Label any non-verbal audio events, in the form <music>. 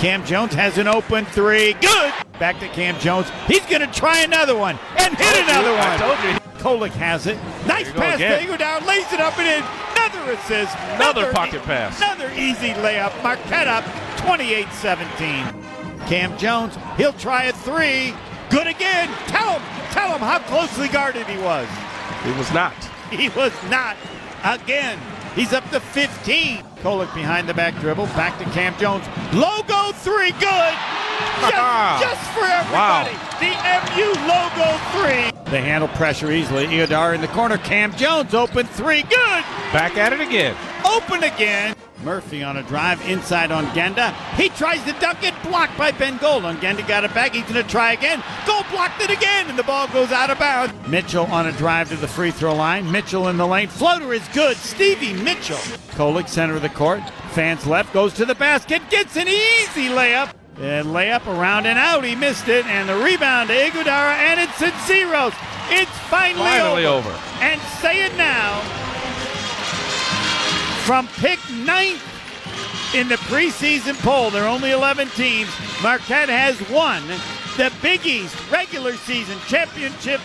Kam Jones has an open three. Good. Back to Kam Jones. He's going to try another one and hit another I one. told you. Kolek has it. Nice pass to Ighodaro. Lays it up and in. Another assist. Another pocket pass. Another easy layup. Marquette up 28-17. Kam Jones, he'll try a three. Good again. Tell him, tell him how closely guarded he was. He was not. He was not again. He's up to 15. Kolek behind the back dribble. Back to Kam Jones. Logo three. Good. <laughs> Just, just for everybody. The MU logo three. They handle pressure easily. Iodar in the corner. Kam Jones open three. Good. Back at it again. Open again. Murphy on a drive inside on Genda. He tries to dunk it, blocked by Ben Gold. On Genda got it back. He's going to try again. Gold blocked it again, and the ball goes out of bounds. Mitchell on a drive to the free throw line. Mitchell in the lane. Floater is good. Stevie Mitchell. Kolek, center of the court. Fans left, goes to the basket, gets an easy layup. And layup around and out. He missed it, and the rebound to Ighodaro, and it's at zeros. It's finally, Finally over. over. And say it now from pick ninth in the preseason poll. There are only 11 teams. Marquette has won the Big East regular season championship